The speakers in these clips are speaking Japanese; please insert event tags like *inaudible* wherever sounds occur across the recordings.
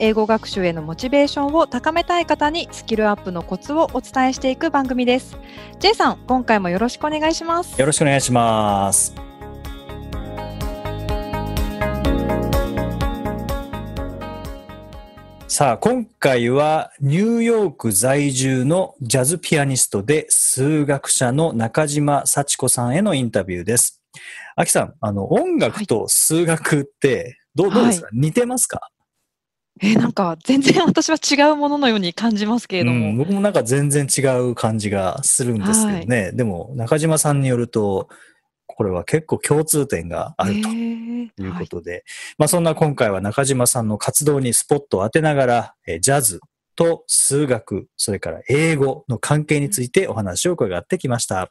英語学習へのモチベーションを高めたい方にスキルアップのコツをお伝えしていく番組です。J さん、今回もよろしくお願いします。よろしくお願いします。さあ、今回はニューヨーク在住のジャズピアニストで数学者の中島幸子さんへのインタビューです。アキさん、あの、音楽と数学ってどう、はい、どうですか、似てますか？えー、なんか全然私は違うもののように感じますけれども、うん、僕もなんか全然違う感じがするんですけどね、はい、でも中島さんによるとこれは結構共通点があるということで、えーはい、まあそんな今回は中島さんの活動にスポットを当てながら、えー、ジャズと数学、それから英語の関係についてお話を伺ってきました。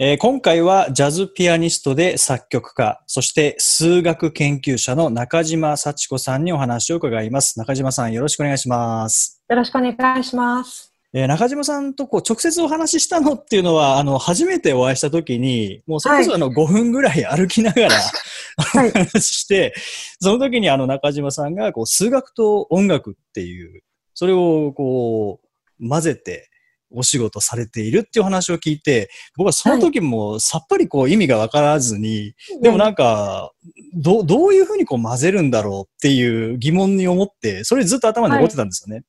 えー、今回はジャズピアニストで作曲家、そして数学研究者の中島幸子さんにお話を伺います。中島さんよろしくお願いします。よろしくお願いします。えー、中島さんとこう直接お話ししたのっていうのは、あの、初めてお会いしたときに、もうそれこそあの5分ぐらい歩きながら、はい、お話しして、その時にあの中島さんがこう数学と音楽っていう、それをこう混ぜて、お仕事されているっていう話を聞いて、僕はその時もさっぱりこう意味がわからずに、はい、でもなんか、どどういうふうにこう混ぜるんだろうっていう疑問に思って、それずっと頭に残ってたんですよね。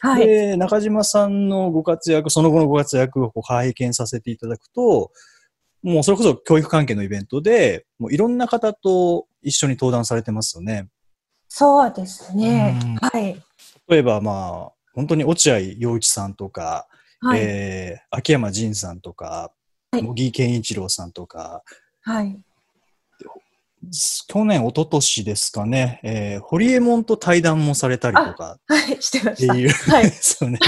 はい、で、中島さんのご活躍、その後のご活躍をこう拝見させていただくと、もうそれこそ教育関係のイベントで、もういろんな方と一緒に登壇されてますよね。そうですね。はい。例えばまあ、本当に落合陽一さんとか、はい、えー、秋山仁さんとか、はい、茂木健一郎さんとか、はい、去年、一昨年ですかね、えー、ホリエモンと対談もされたりとか、はい、してました。っていう、はい、ですよね。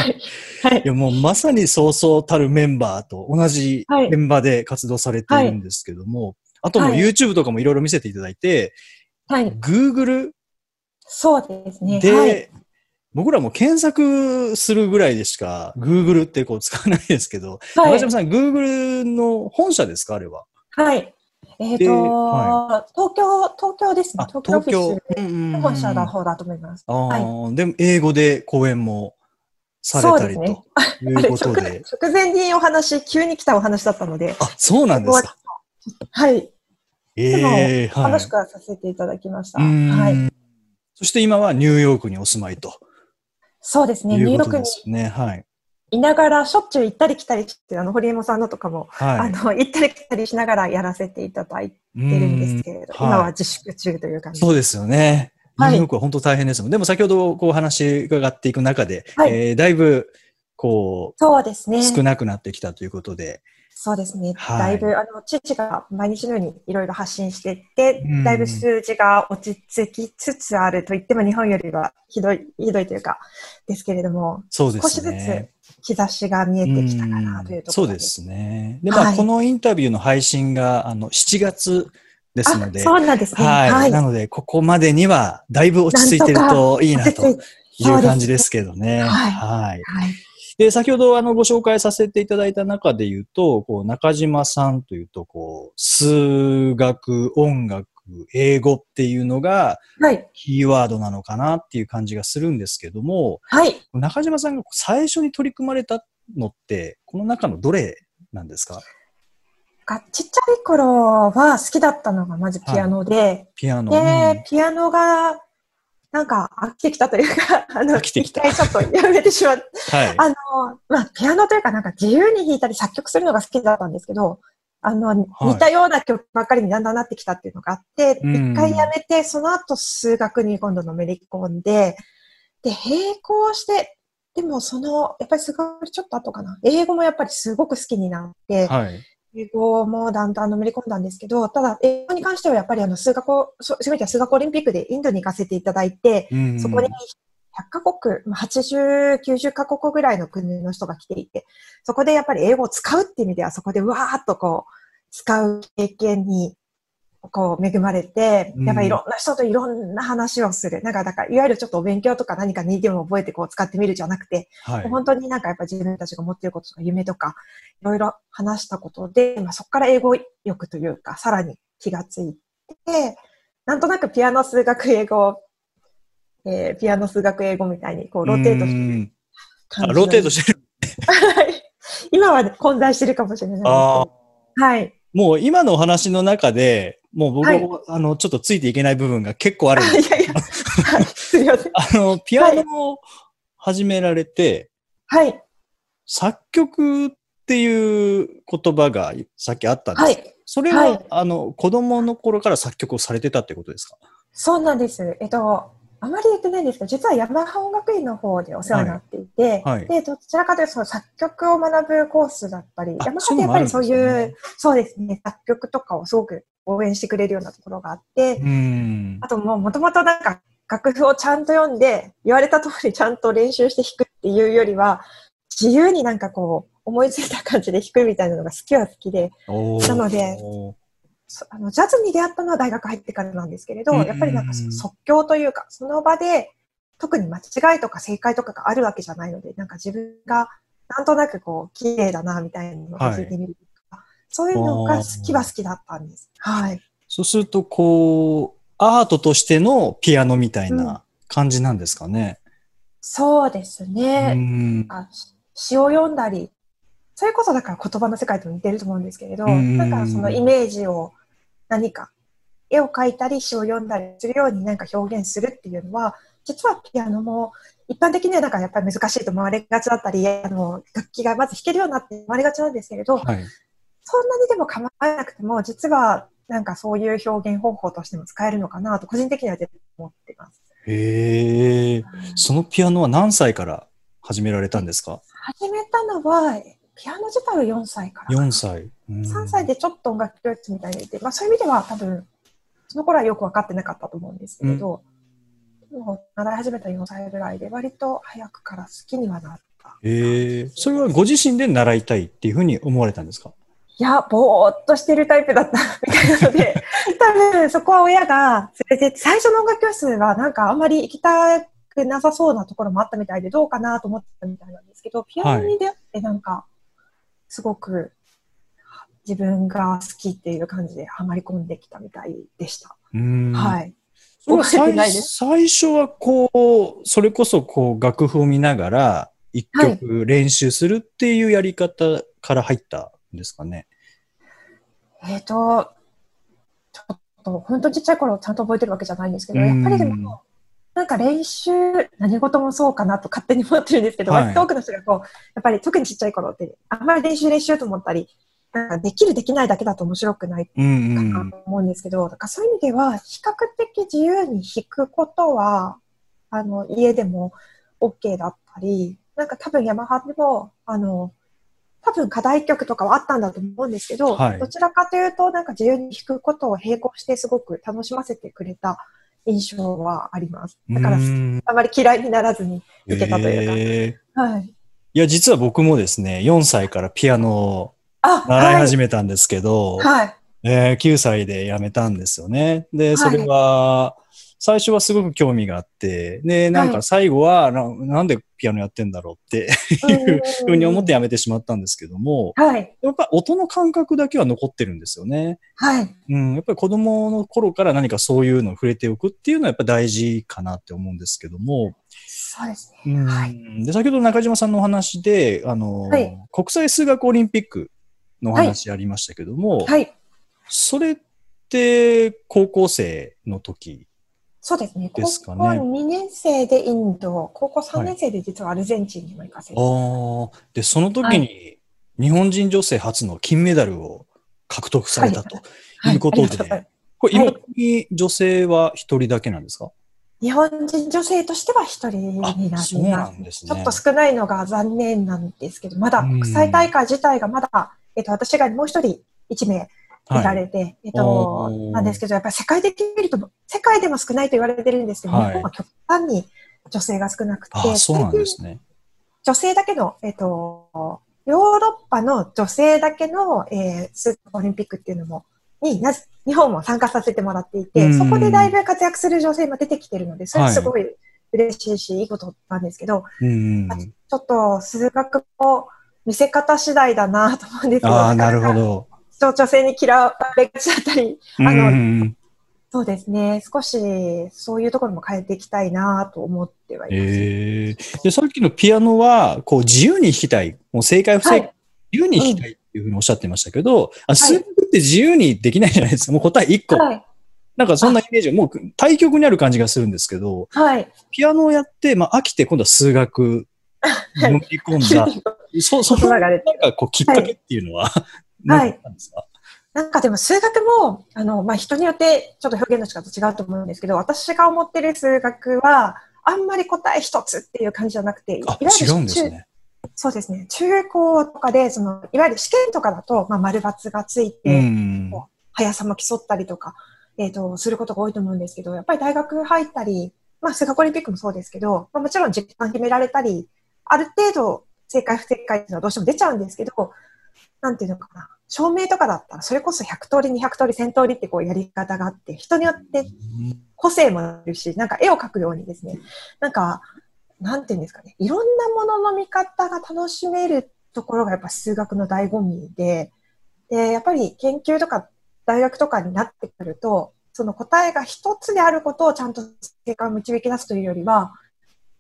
はい。い。や、もうまさにそうそうたるメンバーと同じ現場で活動されているんですけども、はい、あとも YouTube とかもいろいろ見せていただいて、はい。Google そうですね。で、はい、僕らも検索するぐらいでしか Google ってこう使わないですけど、はい、中島さん、Google の本社ですかあれは？はい。えっ、ー、と、はい、東京、東京ですね。東京東京本社の方だと思います。あはい、でも、英語で講演もされたり、ね、ということで。直前にお話、急に来たお話だったので。あ、そうなんですか。はい。ええー、楽しくさせていただきました。はい。そして今はニューヨークにお住まいと。そうですね、ニューヨークに。ね、はい。いながらしょっちゅう行ったり来たりして、あの、堀江さんのとかも、はい、あの、行ったり来たりしながらやらせていただいてるんですけれど、今は自粛中という感じ、そうですよね。ニューヨークは本当大変ですもん。でも先ほどこう話伺っていく中で、はい、えー、だいぶ、こう、そうですね。少なくなってきたということで、そうですね。はい、だいぶ、あの、父が毎日のようにいろいろ発信していって、うん、だいぶ数字が落ち着きつつあると言っても日本よりはひどい、ひどいというか、ですけれども、そうですね。少しずつ兆しが見えてきたかなというところそうですね。で、まあ、はい、このインタビューの配信が、あの、7月ですので、そうなんですね。はい。はい、なので、ここまでにはだいぶ落ち着いてるといいなという感じですけどね。はい。はい。はいで、先ほどあのご紹介させていただいた中で言うと、こう中島さんというと、こう、数学、音楽、英語っていうのが、キーワードなのかなっていう感じがするんですけども、はい。中島さんが最初に取り組まれたのって、この中のどれなんですかちっちゃい頃は好きだったのがまずピアノで、はい、ピアノ。で、うん、ピアノがなんか飽きてきたというか、*laughs* あの、一回ちょっとやめてしまって、*laughs* はい、あの、まあ、ピアノというかなんか自由に弾いたり作曲するのが好きだったんですけど、あの、似たような曲ばっかりにだんだんなってきたっていうのがあって、一、はい、回やめて、その後数学に今度のめり込んで、で、並行して、でもその、やっぱり数学ちょっと後かな。英語もやっぱりすごく好きになって、はい、英語もだんだんのめり込んだんですけど、ただ、英語に関してはやっぱりあの数学を、すべては数学オリンピックでインドに行かせていただいて、うんうん、そこにカ国、80、90カ国ぐらいの国の人が来ていて、そこでやっぱり英語を使うっていう意味では、そこでわーっとこう、使う経験にこう恵まれて、やっぱりいろんな人といろんな話をする。うん、なんか、だから、いわゆるちょっとお勉強とか何かにでも覚えてこう使ってみるじゃなくて、はい、本当になんかやっぱ自分たちが持っていることとか夢とか、いろいろ話したことで、まあ、そこから英語力というか、さらに気がついて、なんとなくピアノ、数学、英語、えー、ピアノ、数学、英語みたいにこう rotateしてる感じ。 rotate してる今は、ね、混在してるかもしれないですけど。はい。もう今のお話の中で、もう僕、はい、あの、ちょっとついていけない部分が結構あるんです。いやいや、はい、すみません。あの、ピアノを始められて、はい。作曲っていう言葉がさっきあったんです。はい。それは、はい、あの、子供の頃から作曲をされてたってことですか？そうなんです。えっと、あまり言ってないんですけど、実はヤマハ音楽院の方でお世話になっていて、はい。はい、で、どちらかというとその作曲を学ぶコースだったり、ヤマハってやっぱりそういう、そうですね、作曲とかをすごく応援してくれるようなところがあって、あともうもともとなんか楽譜をちゃんと読んで、言われた通りちゃんと練習して弾くっていうよりは、自由になんかこう、思いついた感じで弾くみたいなのが好きは好きで、なので、あのジャズに出会ったのは大学入ってからなんですけれど、やっぱりなんか即興というか、その場で特に間違いとか正解とかがあるわけじゃないので、なんか自分がなんとなくこう、綺麗だなみたいなのを聞いてみるそういうのが好きは好きだったんです。はい。そうすると、こう、アートとしてのピアノみたいな感じなんですかね。うん、そうですね。あ詩を読んだり、それこそだから言葉の世界と似てると思うんですけれど、なんかそのイメージを何か、絵を描いたり詩を読んだりするように何か表現するっていうのは、実はピアノも一般的にはなんかやっぱり難しいと思われがちだったり、あの楽器がまず弾けるようになって思われがちなんですけれど、はい、そんなにでも構わなくても、実はなんかそういう表現方法としても使えるのかなと、個人的には思ってます。へえ、うん、そのピアノは何歳から始められたんですか？始めたのは、ピアノ自体は4歳から。4歳。3歳でちょっと音楽教室みたいにいて、まあそういう意味では多分、その頃はよく分かってなかったと思うんですけれど、うん、もう習い始めた4歳ぐらいで、割と早くから好きにはなった。へえ、それはご自身で習いたいっていうふうに思われたんですか？いや、ぼーっとしてるタイプだったみたいなので、*laughs* 多分そこは親が連れて、最初の音楽教室はなんかあんまり行きたくなさそうなところもあったみたいで、どうかなと思ってたみたいなんですけど、ピアノに出会ってなんか、すごく自分が好きっていう感じではまり込んできたみたいでした。はい。最最初はこう、それこそこう楽譜を見ながら一曲練習するっていうやり方から入ったですかね。えっ、ー、と、ちょっと、本当ちっちゃい頃ちゃんと覚えてるわけじゃないんですけど、やっぱりでも、なんか練習、何事もそうかなと勝手に思ってるんですけど、はい、割と多くの人がこう、やっぱり特にちっちゃい頃って、あんまり練習練習と思ったり、なんかできるできないだけだと面白くないかなと思うんですけど、だからそういう意味では、比較的自由に弾くことは、あの、家でも OK だったり、なんか多分ヤマハでも、あの、多分課題曲とかはあったんだと思うんですけど、はい、どちらかというと、なんか自由に弾くことを並行してすごく楽しませてくれた印象はあります。だから、あまり嫌いにならずに弾けたというか。はい。いや、実は僕もですね、4歳からピアノを習い始めたんですけど、はい、えー、9歳で辞めたんですよね。で、それは、最初はすごく興味があって、で、なんか最後はな、なんでピアノやってんだろうっていうふうに思ってやめてしまったんですけども、はい、やっぱ音の感覚だけは残ってるんですよね。はい。うん、やっぱり子供の頃から何かそういうのを触れておくっていうのはやっぱ大事かなって思うんですけども、そうですね。うん、はい。で、先ほど中島さんのお話で、あの、はい、国際数学オリンピックの話ありましたけども、はい。それって高校生の時そうですね。ですかね。高校2年生でインド、高校3年生で実はアルゼンチンにも行かせて、はい、ああ。で、その時に日本人女性初の金メダルを獲得されたということで、はい、これ今に女性は一人だけなんですか、日本人女性としては一人になります。そうなんですね。ちょっと少ないのが残念なんですけど、まだ国際大会自体がまだ、えっと、私がもう一人1名出られて、はい、えっと、なんですけど、やっぱり世界的に見ると、世界でも少ないと言われてるんですけど、はい、日本は極端に女性が少なくて。そうなんですね。女性だけの、えっ、ー、と、ヨーロッパの女性だけの、えー、スーパーオリンピックっていうのも、にな日本も参加させてもらっていて、そこでだいぶ活躍する女性も出てきてるので、それすごい嬉しいし、はい、いいことなんですけど、うんちょっと数学も見せ方次第だなと思うんですけど、あなるほど。女性に嫌われがちだったり、あの、そうですね。少し、そういうところも変えていきたいなと思ってはいます。えー、で、さっきのピアノは、こう、自由に弾きたい。もう正解不正解、はい、自由に弾きたいっていうふうにおっしゃってましたけど、うん、数学って自由にできないじゃないですか。もう答え1個。はい、なんかそんなイメージもう対極にある感じがするんですけど、はい、ピアノをやって、まあ飽きて今度は数学 *laughs* 飲み込んだ。*laughs* そ、そのなんかこうきっかけっていうのは、はい、なんかでも数学も、あの、まあ、人によってちょっと表現の仕方違うと思うんですけど、私が思ってる数学は、あんまり答え一つっていう感じじゃなくて、いわゆる違うんですね。そうですね。中高とかで、その、いわゆる試験とかだと、まあ、丸抜がついて、速さも競ったりとか、えっ、ー、と、することが多いと思うんですけど、やっぱり大学入ったり、まあ、数学オリンピックもそうですけど、まあ、もちろん時間決められたり、ある程度正解不正解っていうのはどうしても出ちゃうんですけど、なんていうのかな。照明とかだったら、それこそ100通り、200通り、1000通りってこうやり方があって、人によって個性もあるし、なんか絵を描くようにですね、なんか、なんていうんですかね、いろんなものの見方が楽しめるところがやっぱ数学の醍醐味で、で、やっぱり研究とか大学とかになってくると、その答えが一つであることをちゃんと正解を導き出すというよりは、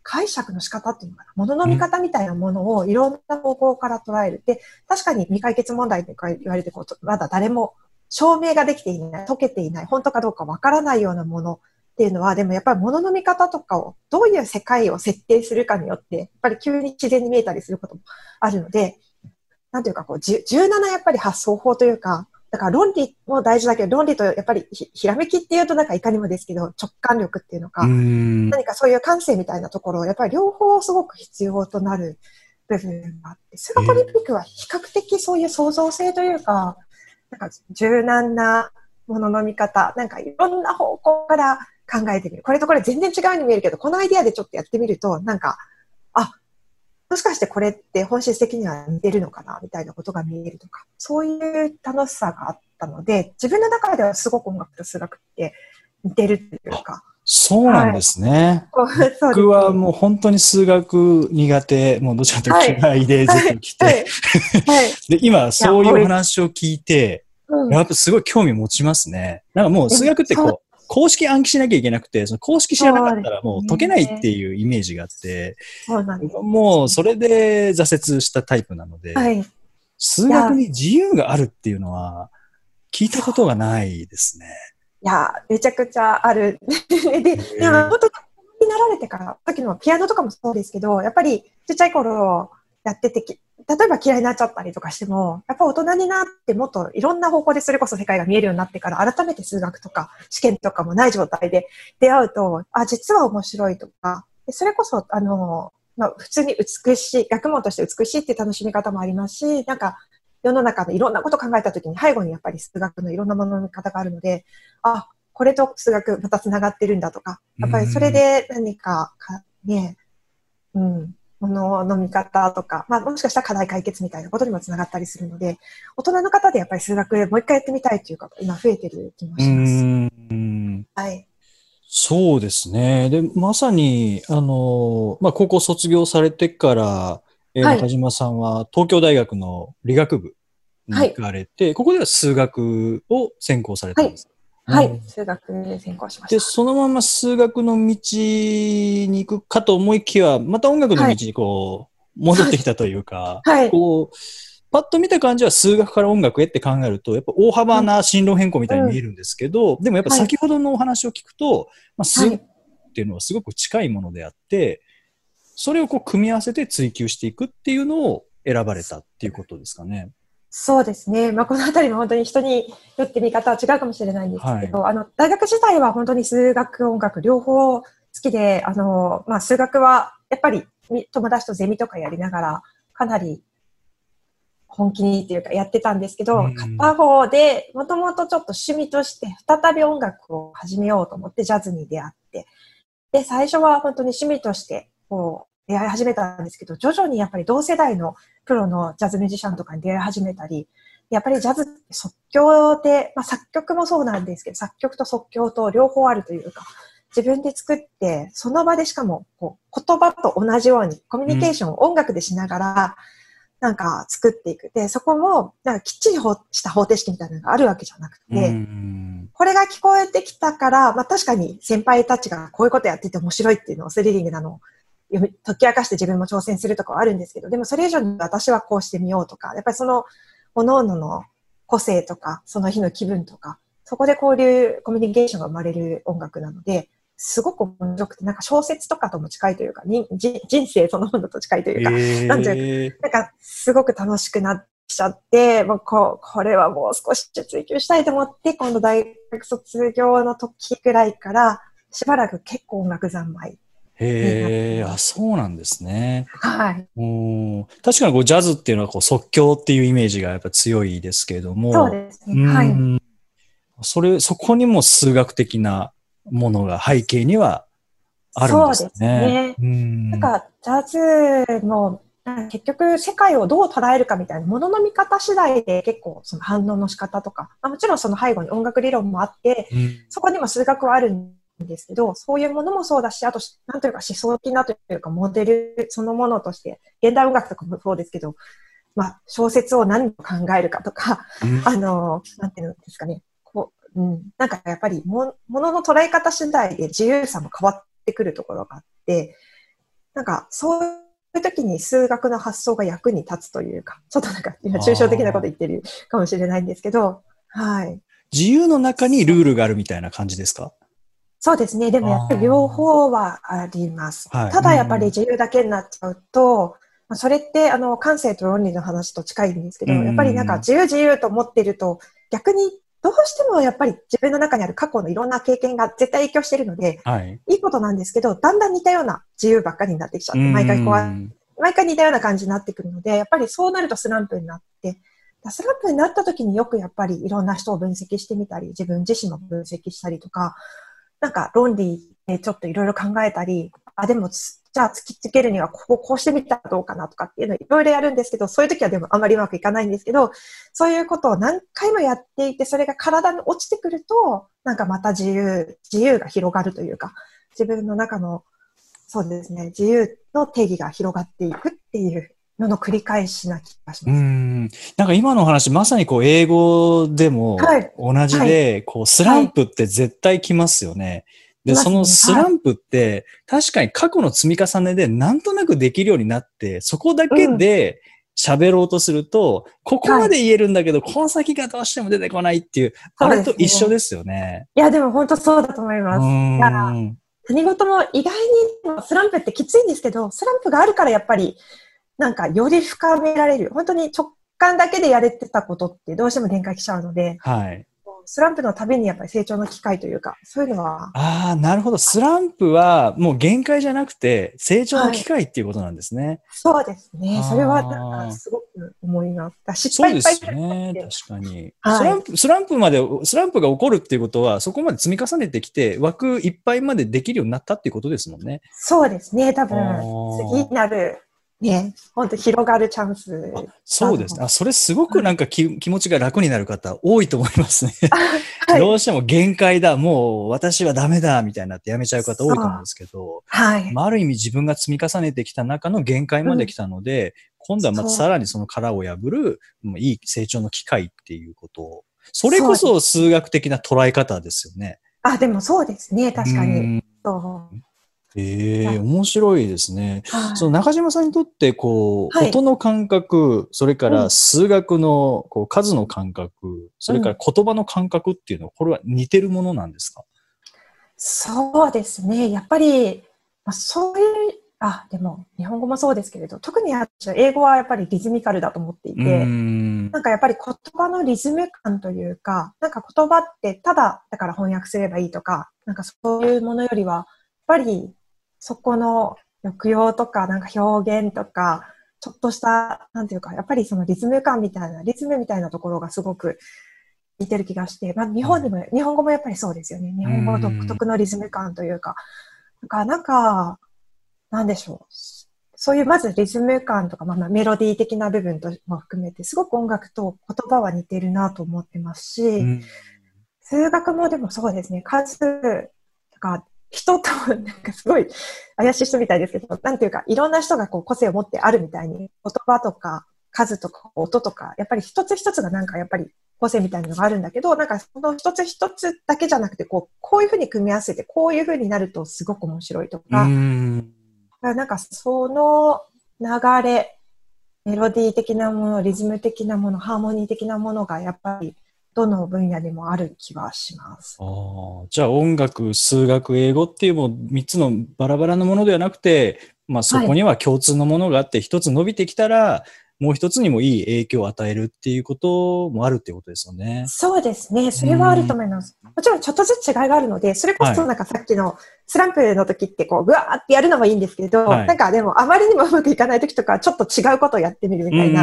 解釈の仕方っていうのかな、ものの見方みたいなものをいろんな方向から捉える。で、確かに未解決問題とか言われてこう、まだ誰も証明ができていない、解けていない、本当かどうかわからないようなものっていうのは、でもやっぱりものの見方とかを、どういう世界を設定するかによって、やっぱり急に自然に見えたりすることもあるので、なんていうかこう、柔軟なやっぱり発想法というか、だから論理も大事だけど、論理とやっぱりひらめきっていうとなんかいかにもですけど、直感力っていうのか、何かそういう感性みたいなところを、やっぱり両方すごく必要となる部分があって、スガトリンピックは比較的そういう創造性というか、なんか柔軟なものの見方、なんかいろんな方向から考えてみる。これとこれ全然違うように見えるけど、このアイディアでちょっとやってみると、なんか、あ、もしかしてこれって本質的には似てるのかなみたいなことが見えるとか、そういう楽しさがあったので、自分の中ではすごく音楽と数学って似てるというか。そうなんですね。はい、*laughs* 僕はもう本当に数学苦手、もうどちらかというと嫌いでずっと来て、はい。はい、*laughs* で今そういう話を聞いて、やっぱすごい興味持ちますね。なんかもう数学ってこう、公式暗記しなきゃいけなくて、その公式知らなかったらもう解けないっていうイメージがあって、もうそれで挫折したタイプなので、はい、数学に自由があるっていうのは聞いたことがないですね。いや、めちゃくちゃある。*laughs* で、でも本当になられてから、さっきのピアノとかもそうですけど、やっぱりちっちゃい頃やってて例えば嫌いになっちゃったりとかしても、やっぱ大人になってもっといろんな方向でそれこそ世界が見えるようになってから、改めて数学とか試験とかもない状態で出会うと、あ、実は面白いとか、それこそ、あの、まあ、普通に美しい、学問として美しいっていう楽しみ方もありますし、なんか、世の中のいろんなこと考えたときに背後にやっぱり数学のいろんなものの見方があるので、あ、これと数学また繋がってるんだとか、やっぱりそれで何かかね、うん、ものの見方とか、まあ、もしかしたら課題解決みたいなことにもつながったりするので、大人の方でやっぱり数学もう一回やってみたいというか、今増えてる気もします。はい。そうですね。で、まさに、あの、まあ、高校卒業されてから、えー、中島さんは東京大学の理学部に行かれて、はい、ここでは数学を専攻されたんです。はいはい、数学で専攻しました。で、そのまま数学の道に行くかと思いきや、また音楽の道にこう、戻ってきたというか、*laughs* はい、こう、パッと見た感じは数学から音楽へって考えると、やっぱ大幅な進路変更みたいに見えるんですけど、うん、でもやっぱ先ほどのお話を聞くと、まあ、数学っていうのはすごく近いものであって、それをこう組み合わせて追求していくっていうのを選ばれたっていうことですかね。そうですね。まあ、このあたりも本当に人によって見方は違うかもしれないんですけど、はい、あの、大学自体は本当に数学、音楽両方好きで、あの、まあ、数学はやっぱり友達とゼミとかやりながら、かなり本気にっていうかやってたんですけど、片方でもともとちょっと趣味として再び音楽を始めようと思ってジャズに出会って、で、最初は本当に趣味として、こう、出会い始めたんですけど、徐々にやっぱり同世代のプロのジャズミュージシャンとかに出会い始めたり、やっぱりジャズって即興で、まあ作曲もそうなんですけど、作曲と即興と両方あるというか、自分で作って、その場でしかもこう言葉と同じようにコミュニケーションを音楽でしながら、なんか作っていく。で、そこも、なんかきっちりした方程式みたいなのがあるわけじゃなくて、これが聞こえてきたから、まあ確かに先輩たちがこういうことやってて面白いっていうのをスリリングなのを解き明かして自分も挑戦するとかはあるんですけど、でもそれ以上に私はこうしてみようとか、やっぱりその、各々の個性とか、その日の気分とか、そこで交流、コミュニケーションが生まれる音楽なので、すごく面白くて、なんか小説とかとも近いというか、人生そのものと近いというか、えー、なんていうか、なんかすごく楽しくなっちゃって、もうここれはもう少し追求したいと思って、今度大学卒業の時くらいから、しばらく結構音楽三昧。へえ、あ、そうなんですね。はい。確かにこうジャズっていうのはこう即興っていうイメージがやっぱ強いですけれども。そうですね。はい。それ、そこにも数学的なものが背景にはあるんですね。そうですね。うん。なんか、ジャズも、結局世界をどう捉えるかみたいなものの見方次第で結構その反応の仕方とか、まあ、もちろんその背後に音楽理論もあって、うん、そこにも数学はあるんですけど、そういうものもそうだし、あと、なんというか思想的なというかモデルそのものとして、現代音楽とかもそうですけど、まあ、小説を何を考えるかとか、うん、あの、なんていうんですかね、うん、なんかやっぱりもものの捉え方次第で自由さも変わってくるところがあって、なんかそういう時に数学の発想が役に立つというか、ちょっとなんか今抽象的なこと言ってるかもしれないんですけど、はい。自由の中にルールがあるみたいな感じですか？そうですね。でもやっぱり両方はあります。ただやっぱり自由だけになっちゃうと、まあ、それってあの感性と論理の話と近いんですけど、やっぱりなんか自由自由と思ってると逆にどうしてもやっぱり自分の中にある過去のいろんな経験が絶対影響しているので、はい、いいことなんですけど、だんだん似たような自由ばっかりになってきちゃって、毎回怖い、毎回似たような感じになってくるので、やっぱりそうなるとスランプになって、スランプになった時によくやっぱりいろんな人を分析してみたり、自分自身も分析したりとか、なんか論理でちょっといろいろ考えたり、あ、でもじゃあ突きつけるにはこここうしてみたらどうかなとかっていうのをいろいろやるんですけど、そういう時はでもあまりうまくいかないんですけど、そういうことを何回もやっていて、それが体に落ちてくると、なんかまた自由、自由が広がるというか、自分の中の、そうですね、自由の定義が広がっていくっていうのの繰り返しな気がします。うん。なんか今の話、まさにこう英語でも同じで、はいはい、こうスランプって絶対来ますよね。はいで、そのスランプって、確かに過去の積み重ねでなんとなくできるようになって、そこだけで喋ろうとすると、ここまで言えるんだけど、この先がどうしても出てこないっていう、あれと一緒ですよね。いや、でも本当そうだと思います。何事も意外にスランプってきついんですけど、スランプがあるからやっぱり、なんかより深められる。本当に直感だけでやれてたことってどうしても限界来ちゃうので、はい。スランプのためにやっぱり成長の機会というか、そういうのは。ああ、なるほど。スランプはもう限界じゃなくて、成長の機会っていうことなんですね。はい、そうですね。それはなんかすごく思います。失敗そうですね。確かに、はい、スランプ。スランプまで、スランプが起こるっていうことは、そこまで積み重ねてきて、枠いっぱいまでできるようになったっていうことですもんね。そうですね。多分、次なるね、本当広がるチャンス。そうですね。あ、それすごくなんか気気持ちが楽になる方多いと思いますね。はい、どうしても限界だ、もう私はダメだ、みたいになってやめちゃう方多いと思うんですけど、はい。まあ、ある意味自分が積み重ねてきた中の限界まで来たので、うん、今度はまたさらにその殻を破る、もういい成長の機会っていうことを、それこそ数学的な捉え方ですよね。あ、でもそうですね、確かに。そうええー、面白いですね。その中島さんにとって、こう、はい、音の感覚、それから数学のこう数の感覚、それから言葉の感覚っていうのは、これは似てるものなんですか、そうですね。やっぱり、まあ、そういう、あ、でも、日本語もそうですけれど、特に英語はやっぱりリズミカルだと思っていて、ん。なんかやっぱり言葉のリズム感というか、なんか言葉ってただだから翻訳すればいいとか、なんかそういうものよりは、やっぱりそこの抑揚とか、なんか表現とか、ちょっとした、なんていうか、やっぱりそのリズム感みたいな、リズムみたいなところがすごく似てる気がして、まあ日本でも、日本語もやっぱりそうですよね。日本語独特のリズム感というか、だからなんか、なんでしょう。そういうまずリズム感とか、まあ、メロディー的な部分とも含めて、すごく音楽と言葉は似てるなと思ってますし、うん、数学もでもそうですね、数とか、人と、なんかすごい怪しい人みたいですけど、なんていうか、いろんな人がこう個性を持ってあるみたいに、言葉とか数とか音とか、やっぱり一つ一つがなんかやっぱり個性みたいなのがあるんだけど、なんかその一つ一つだけじゃなくて、こう、こういうふうに組み合わせて、こういうふうになるとすごく面白いとか、なんかその流れ、メロディー的なもの、リズム的なもの、ハーモニー的なものがやっぱりどの分野でもある気はします。あじゃあ音楽、数学、英語っていうもう3つのバラバラのものではなくて、まあ、そこには共通のものがあって、一つ伸びてきたら、もう一つにもいい影響を与えるっていうこともあるっていうことですよね。そうですね。それはあると思います。もちろんちょっとずつ違いがあるので、それこそなんかさっきのスランプの時ってこう、ぐわーってやるのもいいんですけど、はい、なんかでもあまりにもうまくいかない時とか、ちょっと違うことをやってみるみたいな。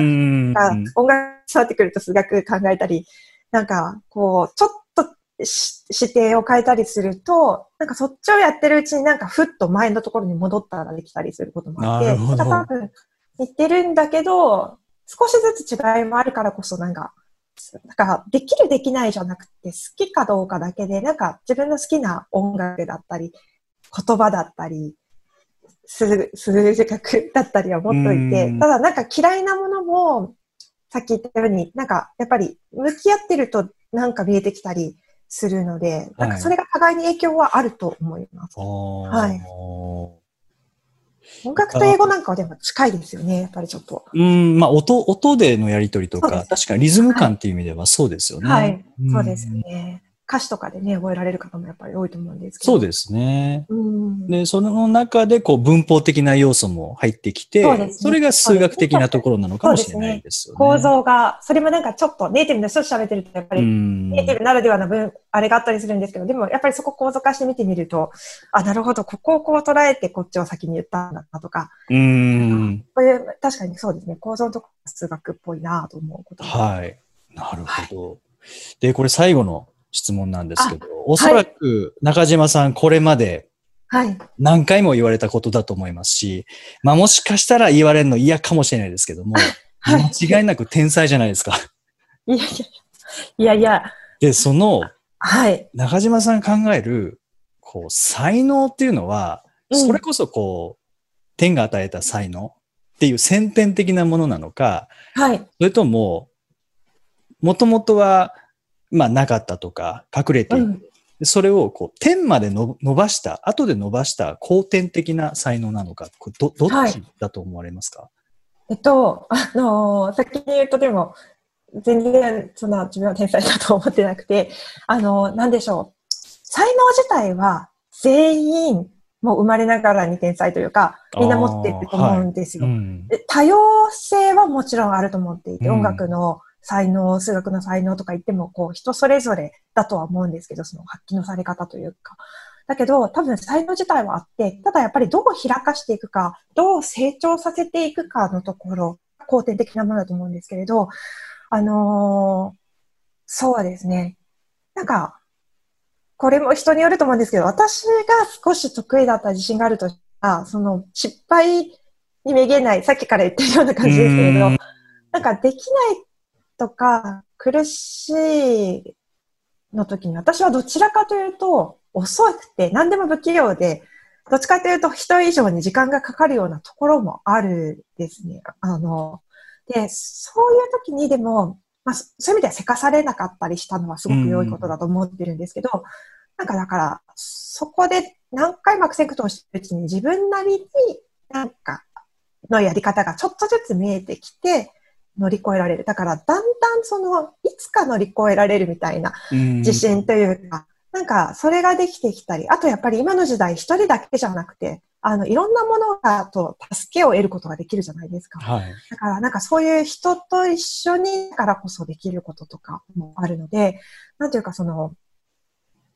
音楽触ってくると数学考えたり、なんかこう、ちょっと視点を変えたりすると、なんかそっちをやってるうちになんかふっと前のところに戻ったらできたりすることもあって、多分似てるんだけど、少しずつ違いもあるからこそなんか、なんか、できるできないじゃなくて、好きかどうかだけで、なんか自分の好きな音楽だったり、言葉だったり、数数字学だったりは持っといて、ただなんか嫌いなものも、さっき言ったように、なんかやっぱり向き合ってるとなんか見えてきたりするので、なんかそれが互いに影響はあると思います。はい。音楽と英語なんかはでも近いですよね、やっぱりちょっと。うん、まあ音、音でのやりとりとか、確かにリズム感っていう意味ではそうですよね。はい、そうですよね。歌詞とかでね、覚えられる方もやっぱり多いと思うんですけど。そうですね。うん、で、その中でこう文法的な要素も入ってきて、そね、それが数学的なところなのかもしれないですよね。ね構造が、それもなんかちょっとネイティブの人と喋ってると、やっぱりネイティブならではの分、あれがあったりするんですけど、でもやっぱりそこ構造化して見てみると、あ、なるほど、ここをこう捉えてこっちを先に言ったんだなとか、うん。こういう、確かにそうですね、構造とか数学っぽいなと思うことはい。なるほど。はい、で、これ最後の質問なんですけど、おそらく中島さんこれまで何回も言われたことだと思いますし、まあもしかしたら言われるの嫌かもしれないですけども、*laughs* はい、間違いなく天才じゃないですか。いやいやいやいや。で、その、はい。中島さん考える、こう、才能っていうのは、それこそこう、天が与えた才能っていう先天的なものなのか、はい。それとも、もともとはまあ、なかったとか、隠れて。いる。うん、それをこう点まで伸ばした、後で伸ばした後天的な才能なのか、どどっちだと思われますか、はい、えっと、あのー、先に言うとでも、全然そんな自分は天才だと思ってなくて、あのー、なんでしょう。才能自体は全員もう生まれながらに天才というか、みんな持っていると思うんですよ、はい。うん、多様性はもちろんあると思っていて、うん、音楽の才能、数学の才能とか言っても、こう、人それぞれだとは思うんですけど、その発揮のされ方というか。だけど、多分才能自体はあって、ただやっぱりどう開かしていくか、どう成長させていくかのところ、後天的なものだと思うんですけれど、あのー、そうですね。なんか、これも人によると思うんですけど、私が少し得意だった自信があるとしたら、その失敗にめげない、さっきから言ってるような感じですけれど、なんかできないとか苦しいの時に私はどちらかというと遅くて何でも不器用でどっちかというと人以上に時間がかかるようなところもあるですね。あの、で、そういう時にでも、まあ、そういう意味ではせかされなかったりしたのはすごく良いことだと思ってるんですけど、うん、なんかだから、そこで何回も悪戦苦闘してるうちに自分なりになんかのやり方がちょっとずつ見えてきて、乗り越えられる。だから、だんだんその、いつか乗り越えられるみたいな自信というか、うなんか、それができてきたり、あとやっぱり今の時代一人だけじゃなくて、あの、いろんなものがと助けを得ることができるじゃないですか。はい、だから、なんかそういう人と一緒にからこそできることとかもあるので、なんていうかその、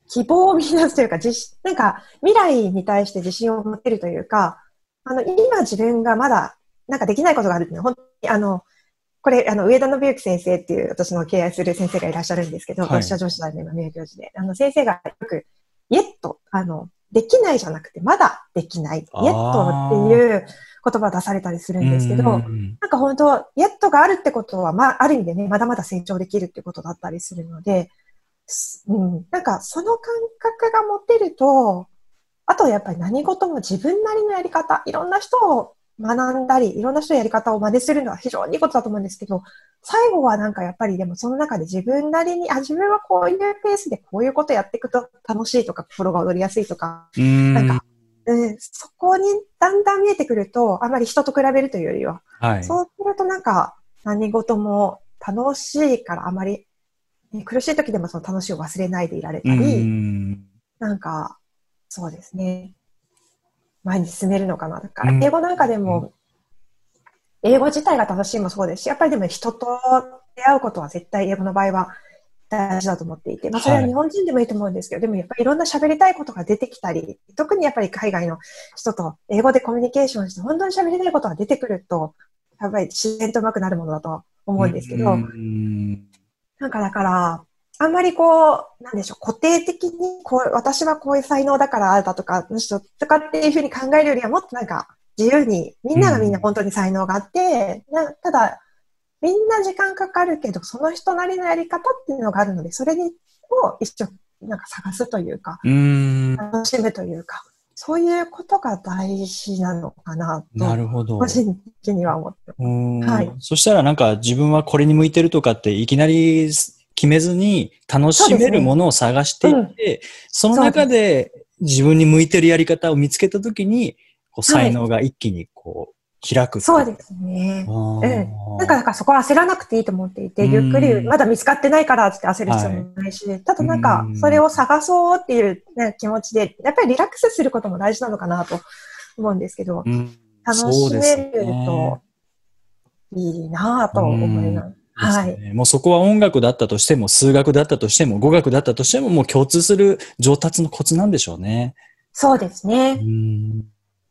希望を見出すというか、自なんか未来に対して自信を持ってるというか、あの、今自分がまだなんかできないことがあるっていうのは、本当にあの、これ、あの、上田信之先生っていう私の敬愛する先生がいらっしゃるんですけど、はい、学者女子大の今名教授で、あの、先生がよく、イエッと、あの、できないじゃなくて、まだできない。イエットっていう言葉を出されたりするんですけど、なんか本当、イエットがあるってことは、まあ、ある意味でね、まだまだ成長できるってことだったりするので、うん、なんかその感覚が持てると、あとやっぱり何事も自分なりのやり方、いろんな人を学んだり、いろんな人のやり方を真似するのは非常にいいことだと思うんですけど、最後はなんかやっぱりでもその中で自分なりに、あ、自分はこういうペースでこういうことやっていくと楽しいとか、心が踊りやすいとか、ん。なんか、うん、そこにだんだん見えてくると、あまり人と比べるというよりは、はい、そうするとなんか何事も楽しいからあまり、苦しい時でもその楽しいを忘れないでいられたり、ん。なんか、そうですね。前に進めるのかな。だから、英語なんかでも、英語自体が楽しいもそうですし、やっぱりでも人と出会うことは絶対英語の場合は大事だと思っていて、まあそれは日本人でもいいと思うんですけど、はい、でもやっぱりいろんな喋りたいことが出てきたり、特にやっぱり海外の人と英語でコミュニケーションして本当に喋りたいことが出てくると、やっぱり自然と上手くなるものだと思うんですけど、なんかだから、あんまりこう、なんでしょう、固定的に、こう、私はこういう才能だからあるだとか、の人とかっていうふうに考えるよりは、もっとなんか、自由に、みんながみんな本当に才能があって、うん、ただ、みんな時間かかるけど、その人なりのやり方っていうのがあるので、それに、を一緒、なんか探すというか、う楽しむというか、そういうことが大事なのかなと。なるほど。個人的には思ってます。はい。そしたらなんか自分はこれに向いてるとかっていきなり決めずに楽しめるものを探していって、そ、ねうん、その中で自分に向いてるやり方を見つけたときに、こう才能が一気にこう開くそうですね。うん。なんか、そこは焦らなくていいと思っていて、ゆっくり、まだ見つかってないからって焦る必要もないし、はい、ただなんか、それを探そうっていう、ね、気持ちで、やっぱりリラックスすることも大事なのかなと思うんですけど、楽しめるといいなと思います。はい。もうそこは音楽だったとしても、数学だったとしても、語学だったとしても、もう共通する上達のコツなんでしょうね。そうですね。うん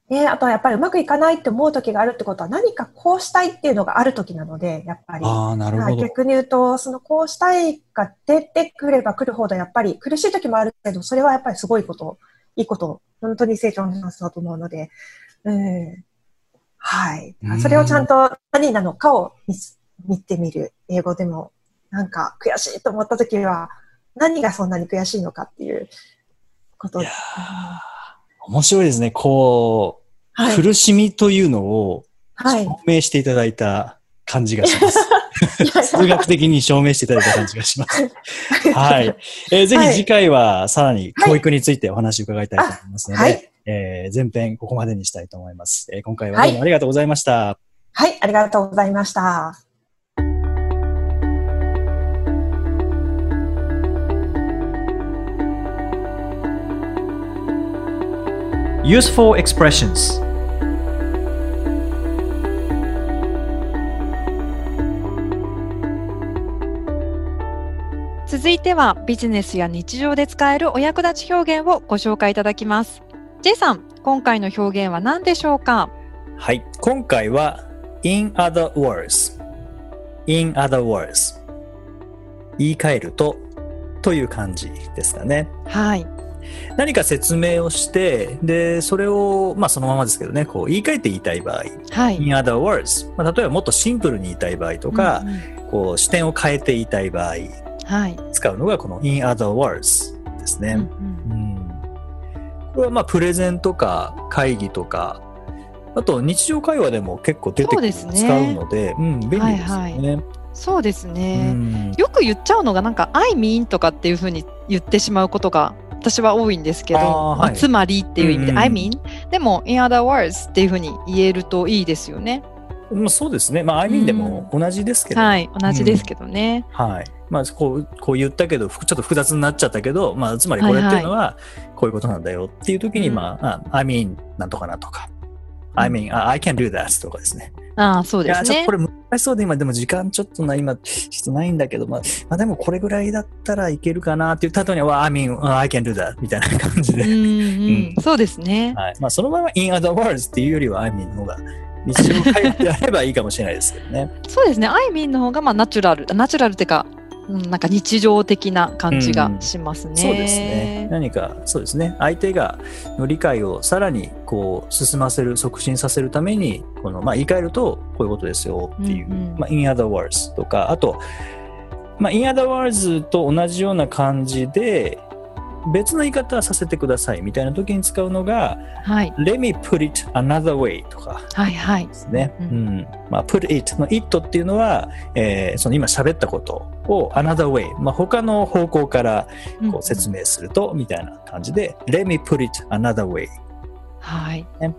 ね、あとはやっぱりうまくいかないって思う時があるってことは何かこうしたいっていうのがある時なので、やっぱり。あなるほど逆に言うと、そのこうしたいが出てくればくるほどやっぱり苦しい時もあるけど、それはやっぱりすごいこと、いいこと、本当に成長のチャンスだと思うので、うん、はい。それをちゃんと何なのかを見てみる。英語でも、なんか悔しいと思った時は、何がそんなに悔しいのかっていうことい面白いですね。こう、はい、苦しみというのを証明していただいた感じがします。*laughs* 数学的に証明していただいた感じがします。*laughs* はい。えー、ぜひ次回はさらに教育についてお話を伺いたいと思いますので、はい、えー、前編ここまでにしたいと思います、えー。今回はどうもありがとうございました。はい、ありがとうございました。Useful expressions 続いてはビジネスや日常で使えるお役立ち表現をご紹介いただきます。J さん、今回の表現は何でしょうか？はい、今回は in other words in other words 言い換えるとという感じですかね。はい。何か説明をして、で、それを、まあそのままですけどね、こう言い換えて言いたい場合、はい、in other words、まあ、例えばもっとシンプルに言いたい場合とか、うんうん、こう視点を変えて言いたい場合、はい、使うのがこの in other words ですね。うん、うん。うん、これはまあプレゼンとか会議とか、あと日常会話でも結構出てくる、ね、使うので、うん、便利ですよね。はいはい。そうですね、うん、よく言っちゃうのがなんか「I mean」とかっていうふうに言ってしまうことが私は多いんですけど、まあ、つまりっていう意味で、うん、I mean でも in other words っていうふうに言えるといいですよね。まあ、そうですね。まあ、I mean でも同じですけど、うん、はい、同じですけどね。うん、はい。まあ、こう、こう言ったけど、ちょっと複雑になっちゃったけど、まあ、つまりこれっていうのは、こういうことなんだよっていう時に、まあ、I mean なんとかなとか、I mean, I can do that とかですね。ああ、そうですね。いや、ちょっとこれ難しそうで今、でも時間ちょっとな、今、ちょっとないんだけど、まあ、まあ、でもこれぐらいだったらいけるかなって言った後には、I mean, I can do that みたいな感じで。うん、うん、そうですね。はい。まあ、そのまま in other words っていうよりは、I mean の方が、日常会話であればいいかもしれないですけどね。*laughs* そうですね。I mean の方が、まあ、ナチュラル、ナチュラルっていうか、うん、なんか日常的な感じがしますね。うん、そうですね。何かそうですね。相手がの理解をさらにこう進ませる促進させるためにこのまあ言い換えるとこういうことですよっていう、うんうん、まあ in other words とかあとまあ in other words と同じような感じで別の言い方させてくださいみたいな時に使うのが、はい、Let me put it another way とかですね。はいはい、うん、まあ、put it の it っていうのは、えー、その今喋ったことを another way、まあ、他の方向からこう説明すると、みたいな感じで、うん、Let me put it another way。はい。ね、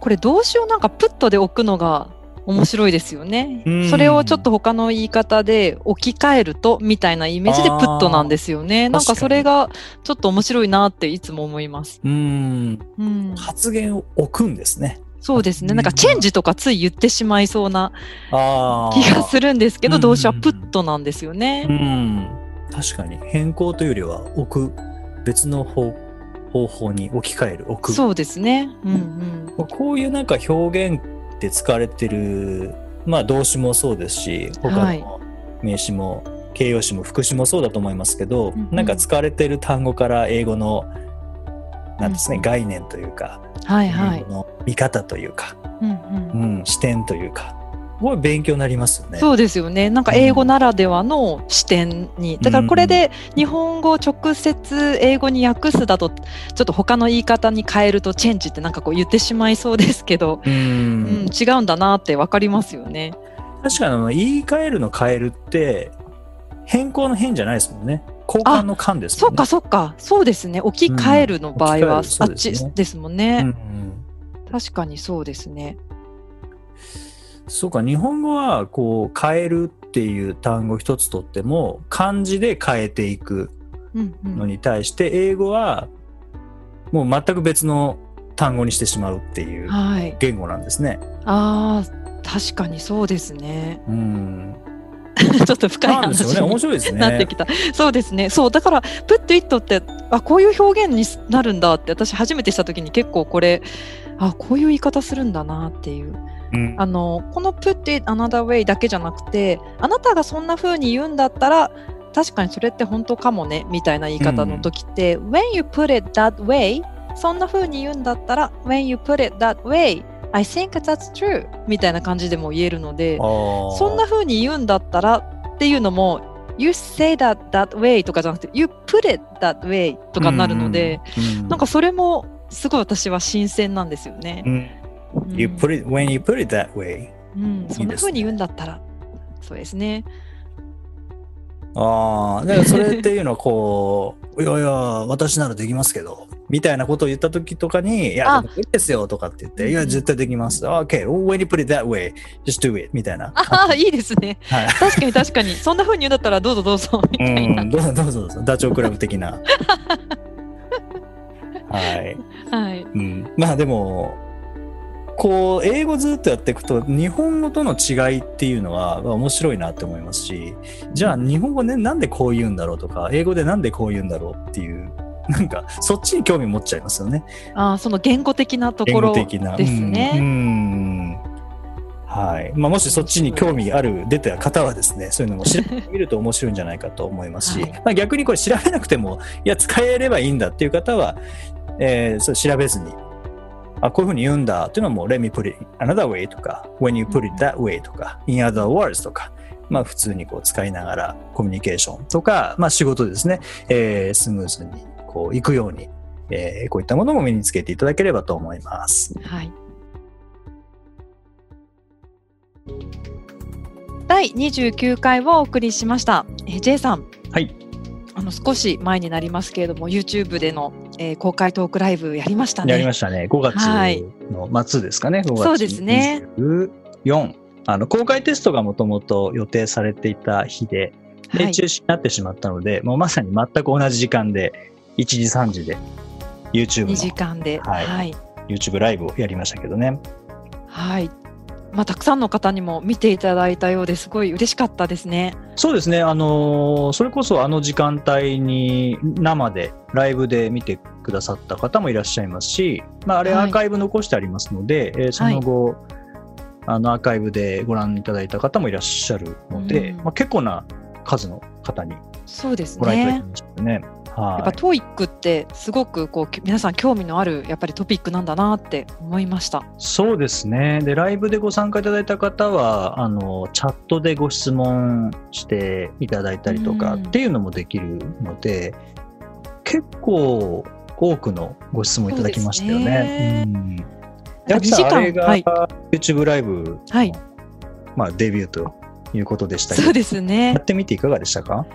これ動詞をなんかプットで置くのが面白いですよね。それをちょっと他の言い方で置き換えるとみたいなイメージでプットなんですよね。なんかそれがちょっと面白いなっていつも思います。うん発言を置くんですね。そうですね。なんかチェンジとかつい言ってしまいそうな気がするんですけど、動詞はプットなんですよね。うん。確かに変更というよりは置く別の方方法に置き換える置く。そうですね。うんうん。こういうなんか表現って使われてる、まあ、動詞もそうですし他の名詞も、はい、形容詞も副詞もそうだと思いますけど、うんうん、なんか使われてる単語から英語のなんですね、うん、概念というか、はいはい、の見方というか、うん、うんうん、視点というかすごい勉強になりますよね。そうですよね。なんか英語ならではの視点に、うん、だからこれで日本語を直接英語に訳すだとちょっと他の言い方に変えるとチェンジってなんかこう言ってしまいそうですけど、うん、うん、違うんだなってわかりますよね。確かに言い換えるの変えるって変更の変じゃないですもんね。交換の間ですね。そっかそっか。そうですね。置き換えるの場合は、あっちですもんね。うんうん、確かにそうですね。そうか、日本語はこう変えるっていう単語一つとっても漢字で変えていくのに対して、英語はもう全く別の単語にしてしまうっていう言語なんですね。はい、ああ、確かにそうですね。うん。*laughs* ちょっと深い話に、ね、面白いですね。なってきた。そうですね。そう、だから、プットイットって、あ、こういう表現になるんだって、私初めてした時に結構これ、あ、こういう言い方するんだなっていう。うん、あのこの put it another way だけじゃなくてあなたがそんな風に言うんだったら確かにそれって本当かもねみたいな言い方の時って、うん、when you put it that way そんな風に言うんだったら when you put it that way I think that's true みたいな感じでも言えるのでそんな風に言うんだったらっていうのも You say that that way とかじゃなくて You put it that way とかになるので、うん、なんかそれもすごい私は新鮮なんですよね。うん。You put it, when you put it that way. うん、そんな風に言うんだったら、そうですね。ああ、だからそれっていうのはこう、いやいや、私ならできますけど、みたいなことを言った時とかに、いや、いいですよとかって言って、いや、絶対できます。OK, when you put it that way, just do it みたいな。ああ、いいですね。はい、確かに確かに。そんな風に言うんだったらどうぞどうぞ *laughs* みたいな。うん、どうぞどうぞ。ダチョウ倶楽部的な。*laughs* はい。はい。うん。まあでも、こう英語ずっとやっていくと日本語との違いっていうのは面白いなって思いますしじゃあ日本語でなんでこう言うんだろうとか英語でなんでこう言うんだろうっていうなんかそっちに興味持っちゃいますよね。あその言語的なところですね。うん。うん。はい。まあ、もしそっちに興味ある出た方はですねそういうのも調べてみると面白いんじゃないかと思いますし、*laughs* はい、まあ、逆にこれ調べなくてもいや使えればいいんだっていう方は、えー、それ調べずにあこういうふうに言うんだっていうのも Let me put it another way とか When you put it that way とか In other words とかまあ普通にこう使いながらコミュニケーションとか、まあ仕事ですね、えー、スムーズにこう行くように、えー、こういったものも身につけていただければと思います。はい。第29回をお送りしました。えー、J さん。はい。あの少し前になりますけれども YouTube での、えー、公開トークライブやりましたね。やりましたね。5月の末ですかね。はい、5月そうですね。4あの公開テストがもともと予定されていた日でで、中止になってしまったので、もうまさに全く同じ時間で1時3時で YouTube の2時間で、はい、はい、YouTube ライブをやりましたけどね。はい。まあ、たくさんの方にも見ていただいたようですごい嬉しかったですね。そうですね、あのー、それこそあの時間帯に生でライブで見てくださった方もいらっしゃいますし、まあ、あれアーカイブ残してありますので、はい、えー、その後、はい、あのアーカイブでご覧いただいた方もいらっしゃるので、うん、まあ、結構な数の方にそうですご覧いただねきましたね。やっぱトーイックってすごくこう皆さん興味のあるやっぱりトピックなんだなって思いましたそうですね。で、ライブでご参加いただいた方は、あの、チャットでご質問していただいたりとかうんっていうのもできるので、結構多くのご質問いただきましたよね。うん。でなんか秋さん、あれがはい YouTube ライブの、はいまあ、デビューということでしたけど、そうですね。やってみていかがでしたか？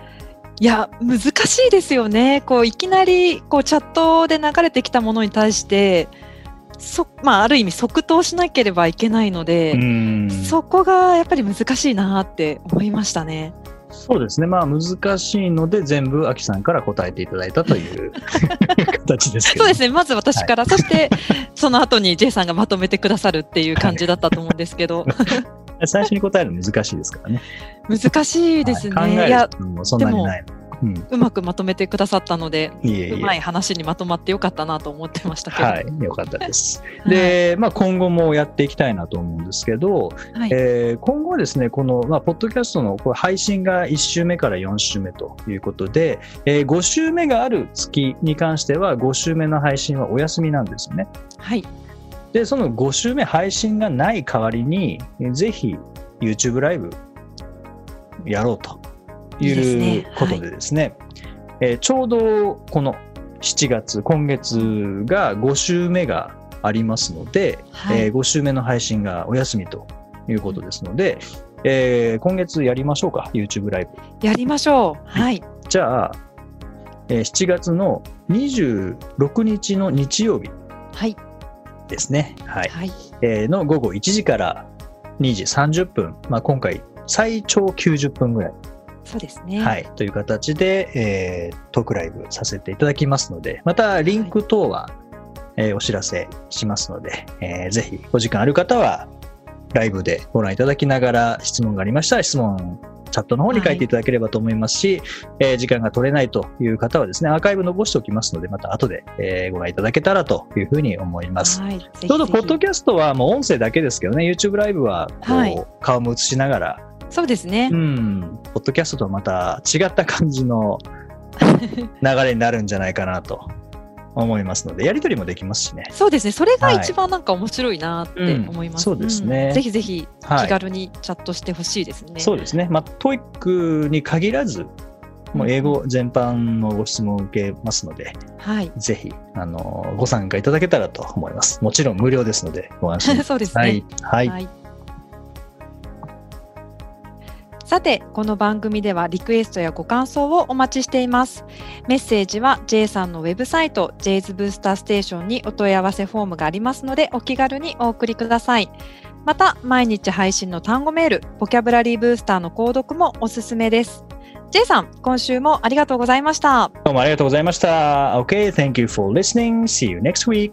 いや難しいですよね。こういきなりこうチャットで流れてきたものに対してそ、まあ、ある意味即答しなければいけないので、うん。そこがやっぱり難しいなって思いましたね。そうですね。まあ難しいので全部秋さんから答えていただいたという *laughs* 形です。そうですねまず私から、そしてその後に J さんがまとめてくださるっていう感じだったと思うんですけど最初に答えるの難しいですからね。難しいですね。はい考えるもそんなにないの。うん、うまくまとめてくださったのでいえいうえ。まい話にまとまってよかったなと思ってましたけど。はい、よかったです。*laughs* はいで、まあ、今後もやっていきたいなと思うんですけど、はいえー今後はですね、この、まあ、ポッドキャストのこれ配信が1週目から4週目ということで、えー5週目がある月に関しては、5週目の配信はお休みなんですよね。はいで、その5週目配信がない代わりに、えーぜひ YouTube ライブやろうというねことでですね、えーちょうどこの7月、今月が5週目がありますので、はいえー5週目の配信がお休みということですので、えー今月やりましょうか、YouTube ライブ。やりましょう。はい。じゃあ、えー7月の26日の日曜日はい。ですね。はい。はい。えーの午後1時から2時30分、まあ、今回最長90分ぐらい、そうですね。はい、という形で、えートークライブさせていただきますので、またリンク等は、えーお知らせしますので、えーぜひお時間ある方はライブでご覧いただきながら質問がありましたら質問チャットの方に書いていただければと思いますし、えー時間が取れないという方はですね、アーカイブ残しておきますので、また後で、えーご覧いただけたらというふうに思います。はい。ちょうどポッドキャストはもう音声だけですけどね、YouTube ライブはこう、はい顔も映しながら、そうですねう。ん、ポッドキャストとはまた違った感じの *laughs* 流れになるんじゃないかなと思いますので、やりとりもできますしね。そうですね。それが一番なんか面白いなって思います。うんそうですねんぜひぜひはい気軽にチャットしてほしいですね。そうですね。まあ、 TOEIC に限らず、もう英語全般のご質問を受けますので、はい。ぜひ、あの、ご参加いただけたらと思います。もちろん無料ですので、ご安心 *laughs* そうですね。はい。はい。さて、この番組ではリクエストやご感想をお待ちしています。メッセージは J さんのウェブサイト J's ブースターステーションにお問い合わせフォームがありますのでお気軽にお送りください。また、毎日配信の単語メール、ボキャブラリーブースターの購読もおすすめです。J さん、今週もありがとうございました。どうもありがとうございました。OK, thank you for listening. See you next week.